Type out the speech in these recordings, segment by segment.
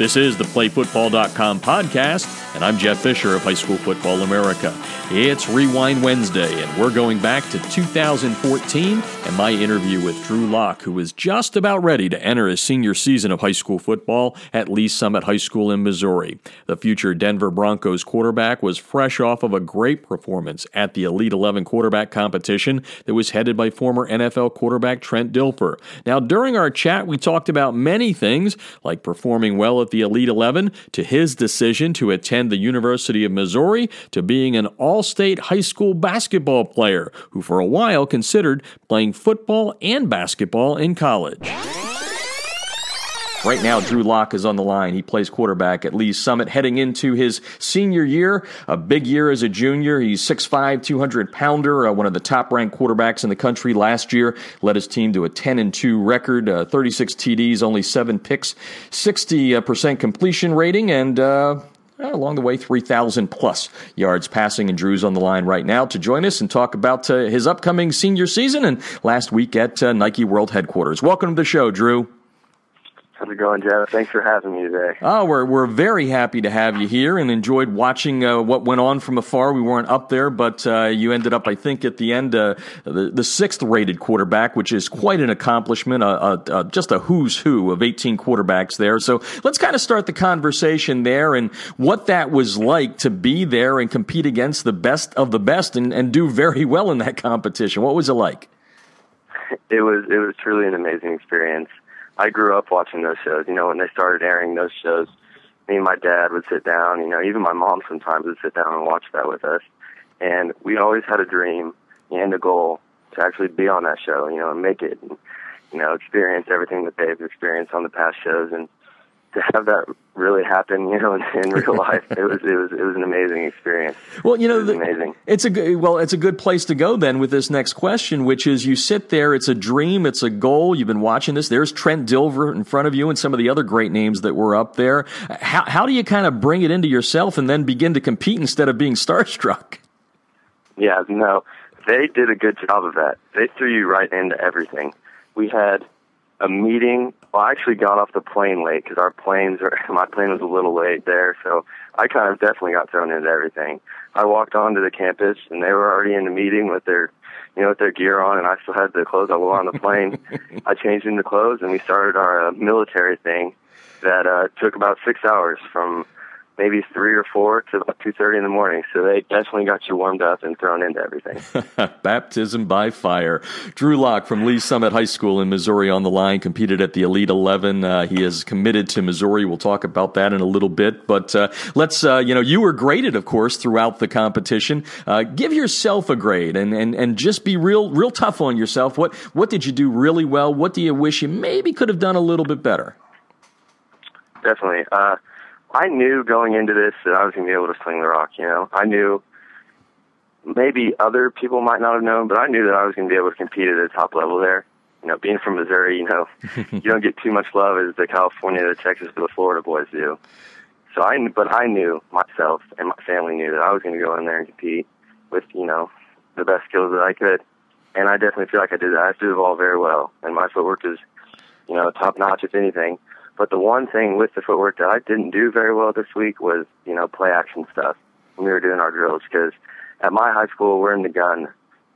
This is the PlayFootball.com podcast, and I'm Jeff Fisher of High School Football America. It's Rewind Wednesday, and we're going back to 2014 and my interview with Drew Lock, who is just about ready to enter his senior season of high school football at Lee Summit High School in Missouri. The future Denver Broncos quarterback was fresh off of a great performance at the Elite 11 quarterback competition that was headed by former NFL quarterback Trent Dilfer. Now, during our chat, we talked about many things, like performing well at the Elite 11 to his decision to attend the University of Missouri to being an all state high school basketball player who, for a while, considered playing football and basketball in college. Right now, Drew Lock is on the line. He plays quarterback at Lee's Summit, heading into his senior year, a big year as a junior. He's 6'5", 200 pounder, uh, one of the top ranked quarterbacks in the country last year. Led his team to a 10 and 2 record, uh, 36 TDs, only seven picks, 60% completion rating, and uh, along the way, 3,000 plus yards passing. And Drew's on the line right now to join us and talk about uh, his upcoming senior season and last week at uh, Nike World Headquarters. Welcome to the show, Drew. How's it going, Jeff? Thanks for having me today. Oh, we're we're very happy to have you here and enjoyed watching uh, what went on from afar. We weren't up there, but uh, you ended up, I think, at the end, uh, the, the sixth rated quarterback, which is quite an accomplishment. just a who's who of 18 quarterbacks there. So let's kind of start the conversation there and what that was like to be there and compete against the best of the best and, and do very well in that competition. What was it like? It was it was truly an amazing experience. I grew up watching those shows. You know, when they started airing those shows, me and my dad would sit down. You know, even my mom sometimes would sit down and watch that with us. And we always had a dream and a goal to actually be on that show. You know, and make it. And, you know, experience everything that they've experienced on the past shows and to have that really happen, you know, in, in real life, it was it was it was an amazing experience. Well, you know, it amazing. It's a good, well, it's a good place to go then with this next question, which is you sit there, it's a dream, it's a goal. You've been watching this. There's Trent Dilfer in front of you, and some of the other great names that were up there. How how do you kind of bring it into yourself and then begin to compete instead of being starstruck? Yeah, no, they did a good job of that. They threw you right into everything. We had a meeting. Well, I actually got off the plane late because our planes are my plane was a little late there, so I kind of definitely got thrown into everything. I walked onto the campus and they were already in the meeting with their, you know, with their gear on, and I still had the clothes I wore on the plane. I changed into clothes and we started our uh, military thing that uh, took about six hours from maybe three or four to about two thirty in the morning. So they definitely got you warmed up and thrown into everything. Baptism by fire. Drew Lock from Lee Summit High School in Missouri on the line competed at the Elite Eleven. Uh, he is committed to Missouri. We'll talk about that in a little bit. But uh, let's uh, you know you were graded, of course, throughout the competition. Uh, give yourself a grade and, and and just be real real tough on yourself. What what did you do really well? What do you wish you maybe could have done a little bit better? Definitely. I knew going into this that I was going to be able to sling the rock. You know, I knew maybe other people might not have known, but I knew that I was going to be able to compete at the top level there. You know, being from Missouri, you know, you don't get too much love as the California, the Texas, or the Florida boys do. So I, but I knew myself and my family knew that I was going to go in there and compete with, you know, the best skills that I could. And I definitely feel like I did that. I did it all very well, and my footwork is, you know, top notch if anything. But the one thing with the footwork that I didn't do very well this week was, you know, play action stuff when we were doing our drills. Because at my high school, we're in the gun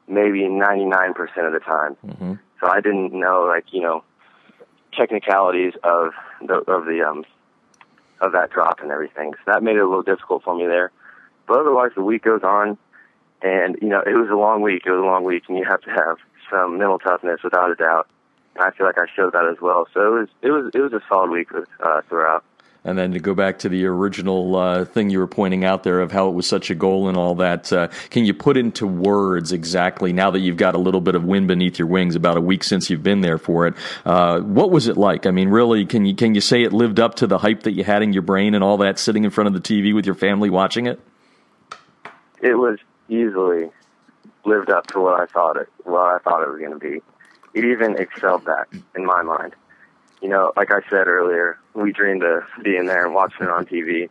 maybe 99% of the time. Mm-hmm. So I didn't know, like, you know, technicalities of the, of the, um, of that drop and everything. So that made it a little difficult for me there. But otherwise, the week goes on, and, you know, it was a long week. It was a long week, and you have to have some mental toughness without a doubt. I feel like I showed that as well. So it was it was it was a solid week uh, throughout. And then to go back to the original uh, thing you were pointing out there of how it was such a goal and all that, uh, can you put into words exactly now that you've got a little bit of wind beneath your wings, about a week since you've been there for it? Uh, what was it like? I mean, really, can you can you say it lived up to the hype that you had in your brain and all that, sitting in front of the TV with your family watching it? It was easily lived up to what I thought it what I thought it was going to be it even excelled that in my mind. You know, like I said earlier, we dreamed of being there and watching it on TV,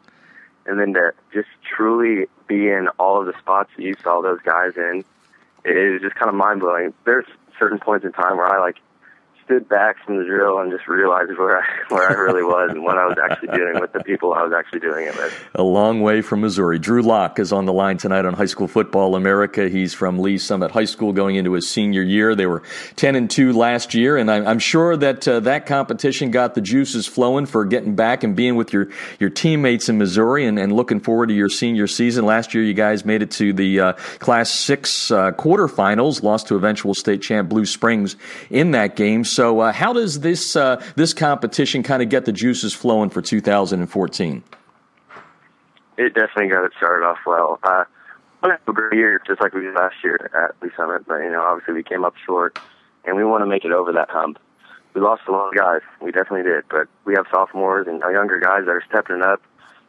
and then to just truly be in all of the spots that you saw those guys in, it is just kind of mind blowing. There's certain points in time where I like stood back from the drill and just realized where I where I really was and what I was actually doing with the people I was actually doing it with. A long way from Missouri. Drew Lock is on the line tonight on High School Football America. He's from Lee Summit High School, going into his senior year. They were ten and two last year, and I'm, I'm sure that uh, that competition got the juices flowing for getting back and being with your your teammates in Missouri, and, and looking forward to your senior season. Last year, you guys made it to the uh, Class Six uh, quarterfinals, lost to eventual state champ Blue Springs in that game. So, uh, how does this uh, this competition kind of get the juices flowing for 2014? It definitely got it started off well. Uh, we a great year, just like we did last year at Lee Summit. But you know, obviously we came up short, and we want to make it over that hump. We lost a lot of guys, we definitely did, but we have sophomores and younger guys that are stepping up.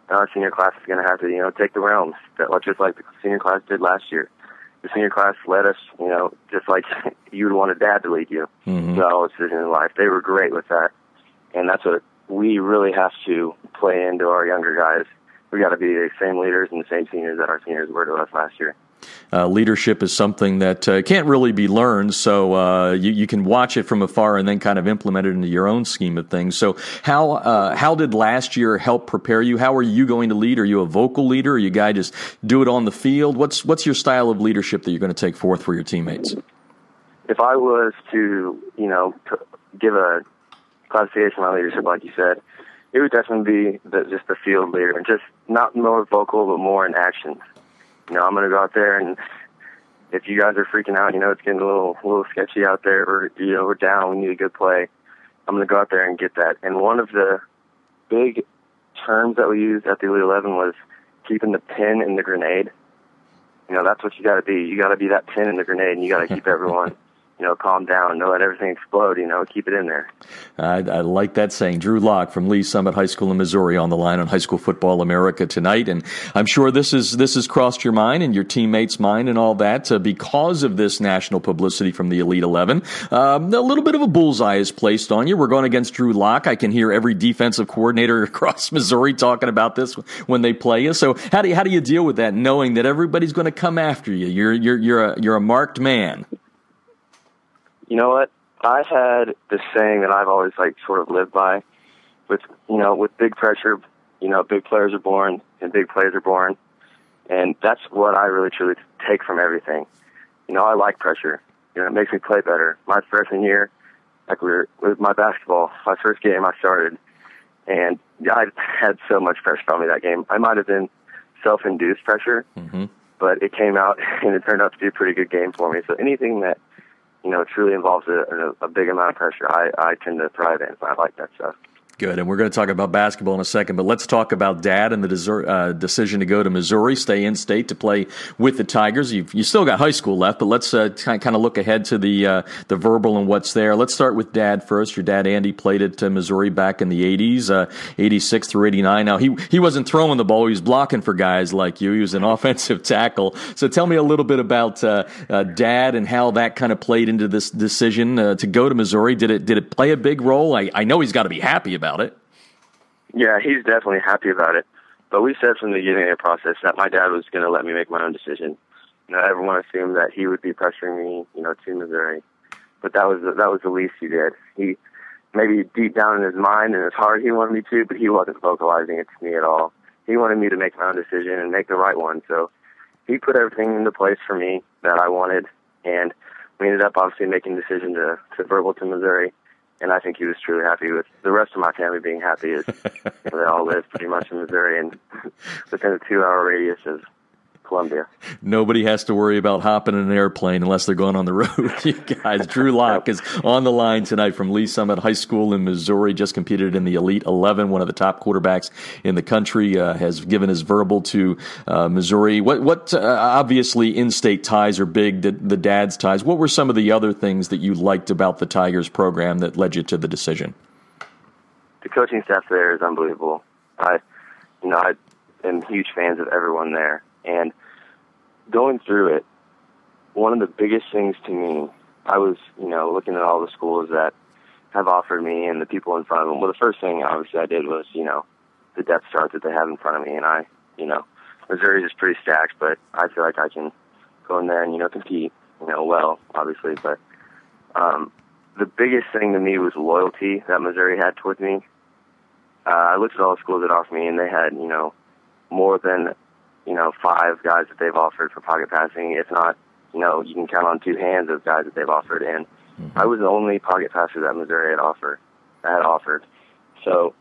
And our senior class is going to have to, you know, take the realms, that just like the senior class did last year the senior class led us, you know, just like you would want a dad to lead you. Mm-hmm. So it's in life. They were great with that, and that's what we really have to play into our younger guys. We got to be the same leaders and the same seniors that our seniors were to us last year. Uh, leadership is something that uh, can't really be learned, so uh, you, you, can watch it from afar and then kind of implement it into your own scheme of things. So, how uh, how did last year help prepare you? How are you going to lead? Are you a vocal leader? Are you guy just do it on the field? What's what's your style of leadership that you're going to take forth for your teammates? If I was to, you know, give a classification on leadership, like you said, it would definitely be the, just the field leader, and just not more vocal, but more in action you know, I'm going to go out there and if you guys are freaking out, you know, it's getting a little, little sketchy out there or, you know, we're down, we need a good play. I'm going to go out there and get that. And one of the big terms that we used at the Elite 11 was keeping the pin in the grenade. You know, that's what you got to be. You got to be that pin in the grenade and you got to keep everyone you know, calm down, don't let everything explode, you know, keep it in there. I, I, like that saying. Drew Lock from Lee Summit High School in Missouri on the line on High School Football America tonight. And I'm sure this is this has crossed your mind and your teammates' mind and all that uh, because of this national publicity from the Elite 11. Um, a little bit of a bullseye is placed on you. We're going against Drew Lock. I can hear every defensive coordinator across Missouri talking about this when they play you. So how do you, how do you deal with that, knowing that everybody's going to come after you? You're you're you're a, you're a marked man. You know what? I had this saying that I've always like sort of lived by. With you know, with big pressure, you know, big players are born and big plays are born, and that's what I really truly take from everything. You know, I like pressure. You know, it makes me play better. My freshman year, like we were with my basketball, my first game I started, and I had so much pressure on me that game. I might have been self-induced pressure, mm-hmm. but it came out and it turned out to be a pretty good game for me. So anything that you know, truly involves a, a, big amount of pressure. I, I tend to thrive in. I like that stuff. Good. And we're going to talk about basketball in a second, but let's talk about dad and the desert, uh, decision to go to Missouri, stay in state to play with the Tigers. You've you still got high school left, but let's uh, kind of look ahead to the uh, the verbal and what's there. Let's start with dad first. Your dad Andy played at uh, Missouri back in the 80s, uh, 86 through 89. Now he he wasn't throwing the ball; he was blocking for guys like you. He was an offensive tackle. So tell me a little bit about uh, dad and how that kind of played into this decision to go to Missouri. Did it did it play a big role? I, I know he's got to be happy about it. Yeah, he's definitely happy about it. But we said from the beginning of the process that my dad was going to let me make my own decision. You know, everyone assumed that he would be pressuring me, you know, to Missouri. But that was the, that was the least he did. He maybe deep down in his mind and his heart he wanted me to, but he wasn't vocalizing it to me at all. He wanted me to make my own decision and make the right one. So he put everything into place for me that I wanted, and we ended up obviously making the decision to uh, to verbal to Missouri and I think he was truly happy with the rest of my family being happy. Is they all live pretty much in Missouri and within a two-hour radius of Columbia. Nobody has to worry about hopping in an airplane unless they're going on the road. you guys, Drew Lock is on the line tonight from Lee Summit High School in Missouri. Just competed in the Elite 11. One of the top quarterbacks in the country uh, has given his verbal to uh, Missouri. What? What? Uh, obviously, in-state ties are big. The, the dad's ties. What were some of the other things that you liked about the Tigers program that led you to the decision? The coaching staff there is unbelievable. I, you know, I am huge fans of everyone there and going through it, one of the biggest things to me, I was, you know, looking at all the schools that have offered me and the people in front of them. Well, the first thing obviously I did was, you know, the depth chart that they have in front of me, and I, you know, Missouri is pretty stacked, but I feel like I can go in there and you know compete, you know, well, obviously. But um, the biggest thing to me was loyalty that Missouri had towards me. Uh, I looked at all the schools that offered me, and they had, you know, more than, you know, five guys that they've offered for pocket passing. If not, you know, you can count on two hands of guys that they've offered. And mm-hmm. I was the only pocket passer that Missouri had offered. Had offered. So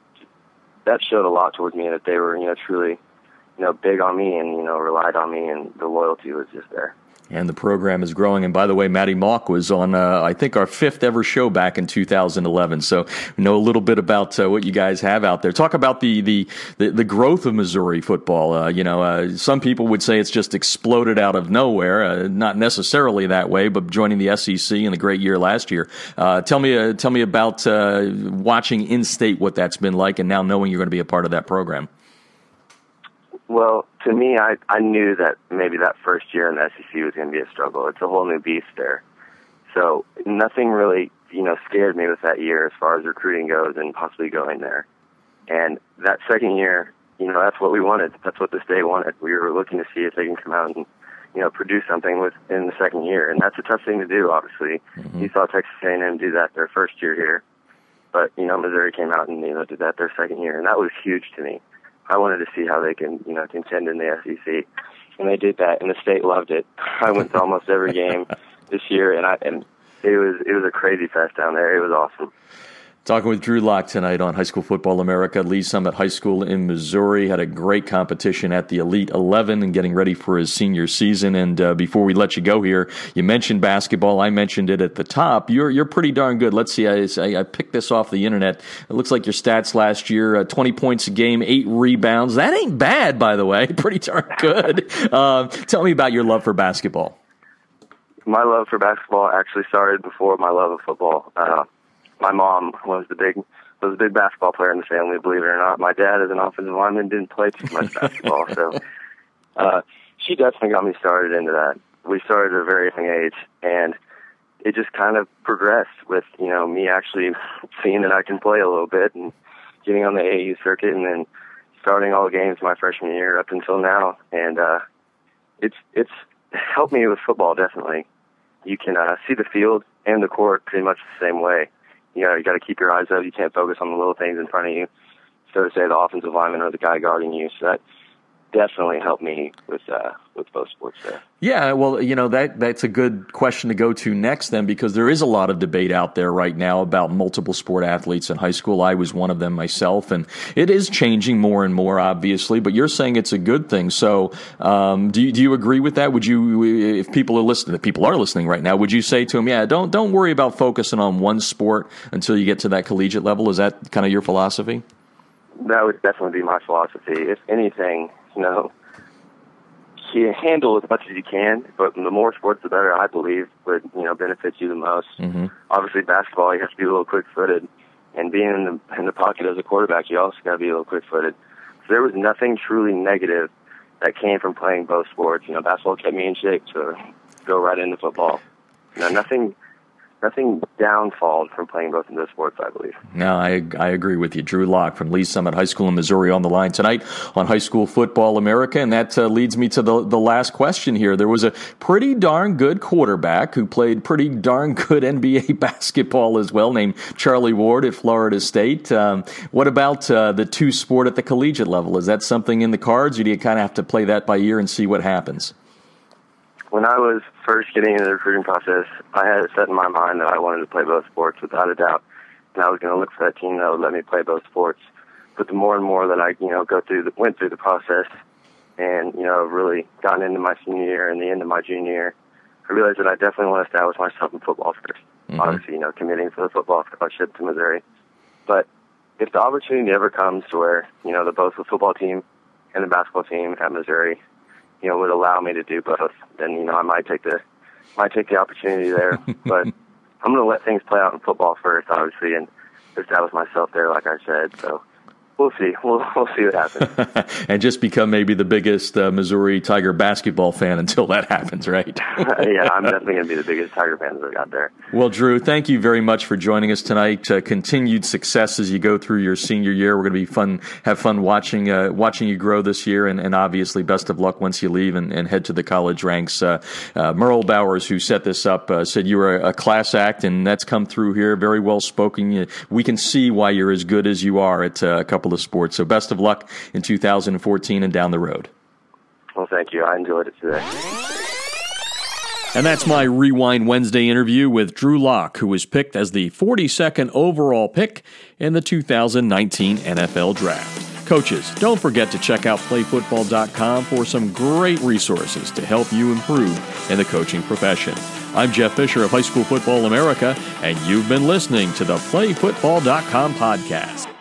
that showed a lot towards me that they were, you know, truly, you know, big on me and you know relied on me, and the loyalty was just there and the program is growing. And by the way, Maty Mauk was on, uh, I think, our fifth ever show back in 2011. So know a little bit about uh, what you guys have out there. Talk about the the the, the growth of Missouri football. Uh, you know, uh, some people would say it's just exploded out of nowhere. Uh, not necessarily that way, but joining the SEC in the great year last year. Uh, tell me, tell me about watching in state what that's been like, and now knowing you're going to be a part of that program. Well, to me, I I knew that maybe that first year in the SEC was going to be a struggle. It's a whole new beast there, so nothing really you know scared me with that year as far as recruiting goes and possibly going there. And that second year, you know, that's what we wanted. That's what the state wanted. We were looking to see if they can come out and you know produce something within the second year, and that's a tough thing to do. Obviously, mm-hmm. you saw Texas A&M do that their first year here, but you know Missouri came out and you know did that their second year, and that was huge to me. I wanted to see how they can, you know, contend in the SEC, and they did that, and the state loved it. I went to almost every game this year, and I and it was it was a crazy fest down there. It was awesome. Talking with Drew Lock tonight on High School Football America. Lee's Summit High School in Missouri had a great competition at the Elite 11 and getting ready for his senior season. And uh, before we let you go here, you mentioned basketball. I mentioned it at the top. You're you're pretty darn good. Let's see. I, I picked this off the internet. It looks like your stats last year: uh, 20 points a game, eight rebounds. That ain't bad, by the way. Pretty darn good. Uh, tell me about your love for basketball. My love for basketball actually started before my love of football. My mom was the big was a big basketball player in the family, believe it or not. My dad, as an offensive lineman, didn't play too much basketball, so uh, she definitely got me started into that. We started at a very young age, and it just kind of progressed with you know me actually seeing that I can play a little bit and getting on the AAU circuit, and then starting all the games my freshman year up until now, and uh, it's it's helped me with football definitely. You can uh, see the field and the court pretty much the same way you know, you got to keep your eyes up. You can't focus on the little things in front of you. So to say, the offensive lineman or the guy guarding you. So that definitely helped me with uh, with both sports there. Yeah, well, you know that that's a good question to go to next then because there is a lot of debate out there right now about multiple sport athletes in high school. I was one of them myself, and it is changing more and more, obviously. But you're saying it's a good thing. So, um, do you, do you agree with that? Would you, if people are listening, if people are listening right now, would you say to them, yeah, don't don't worry about focusing on one sport until you get to that collegiate level? Is that kind of your philosophy? That would definitely be my philosophy. If anything, you know, you handle as much as you can, but the more sports, the better. I believe would you know benefit you the most. Mm-hmm. Obviously, basketball, you have to be a little quick-footed, and being in the in the pocket as a quarterback, you also got to be a little quick-footed. So there was nothing truly negative that came from playing both sports. You know, basketball kept me in shape to go right into football. You know, nothing nothing downfall from playing both of those sports, I believe. No, I, I agree with you. Drew Lock from Lee's Summit High School in Missouri on the line tonight on High School Football America. And that uh, leads me to the, the last question here. There was a pretty darn good quarterback who played pretty darn good NBA basketball as well, named Charlie Ward at Florida State. Um, what about uh, the two sport at the collegiate level? Is that something in the cards, or do you kind of have to play that by ear and see what happens? When I was first getting into the recruiting process, I had it set in my mind that I wanted to play both sports without a doubt, and I was going to look for that team that would let me play both sports. But the more and more that I, you know, go through, the, went through the process, and you know, really gotten into my senior year and the end of my junior year, I realized that I definitely want to establish myself in football 1st mm-hmm. Obviously, you know, committing for the football scholarship to Missouri, but if the opportunity ever comes to where you know the both the football team and the basketball team at Missouri you know would allow me to do both, then you know I might take the might take the opportunity there. but I'm going to let things play out in football first, obviously, and establish myself there, like I said. So we'll see. We'll, we'll see what happens. and just become maybe the biggest uh, Missouri Tiger basketball fan until that happens, right? yeah, I'm definitely going to be the biggest Tiger fan that got there. Well, Drew, thank you very much for joining us tonight. Uh, continued success as you go through your senior year. We're going to be fun, have fun watching uh, watching you grow this year, and, and, obviously, best of luck once you leave and, and head to the college ranks. Uh, uh, Merle Bowers, who set this up, uh, said you were a, a, class act, and that's come through here. Very well spoken. We can see why you're as good as you are at a couple of sports. So, best of luck in 2014 and down the road. Well, thank you. I enjoyed it today. And that's my Rewind Wednesday interview with Drew Lock, who was picked as the 42nd overall pick in the 2019 NFL Draft. Coaches, don't forget to check out playfootball.com for some great resources to help you improve in the coaching profession. I'm Jeff Fisher of High School Football America, and you've been listening to the playfootball.com podcast.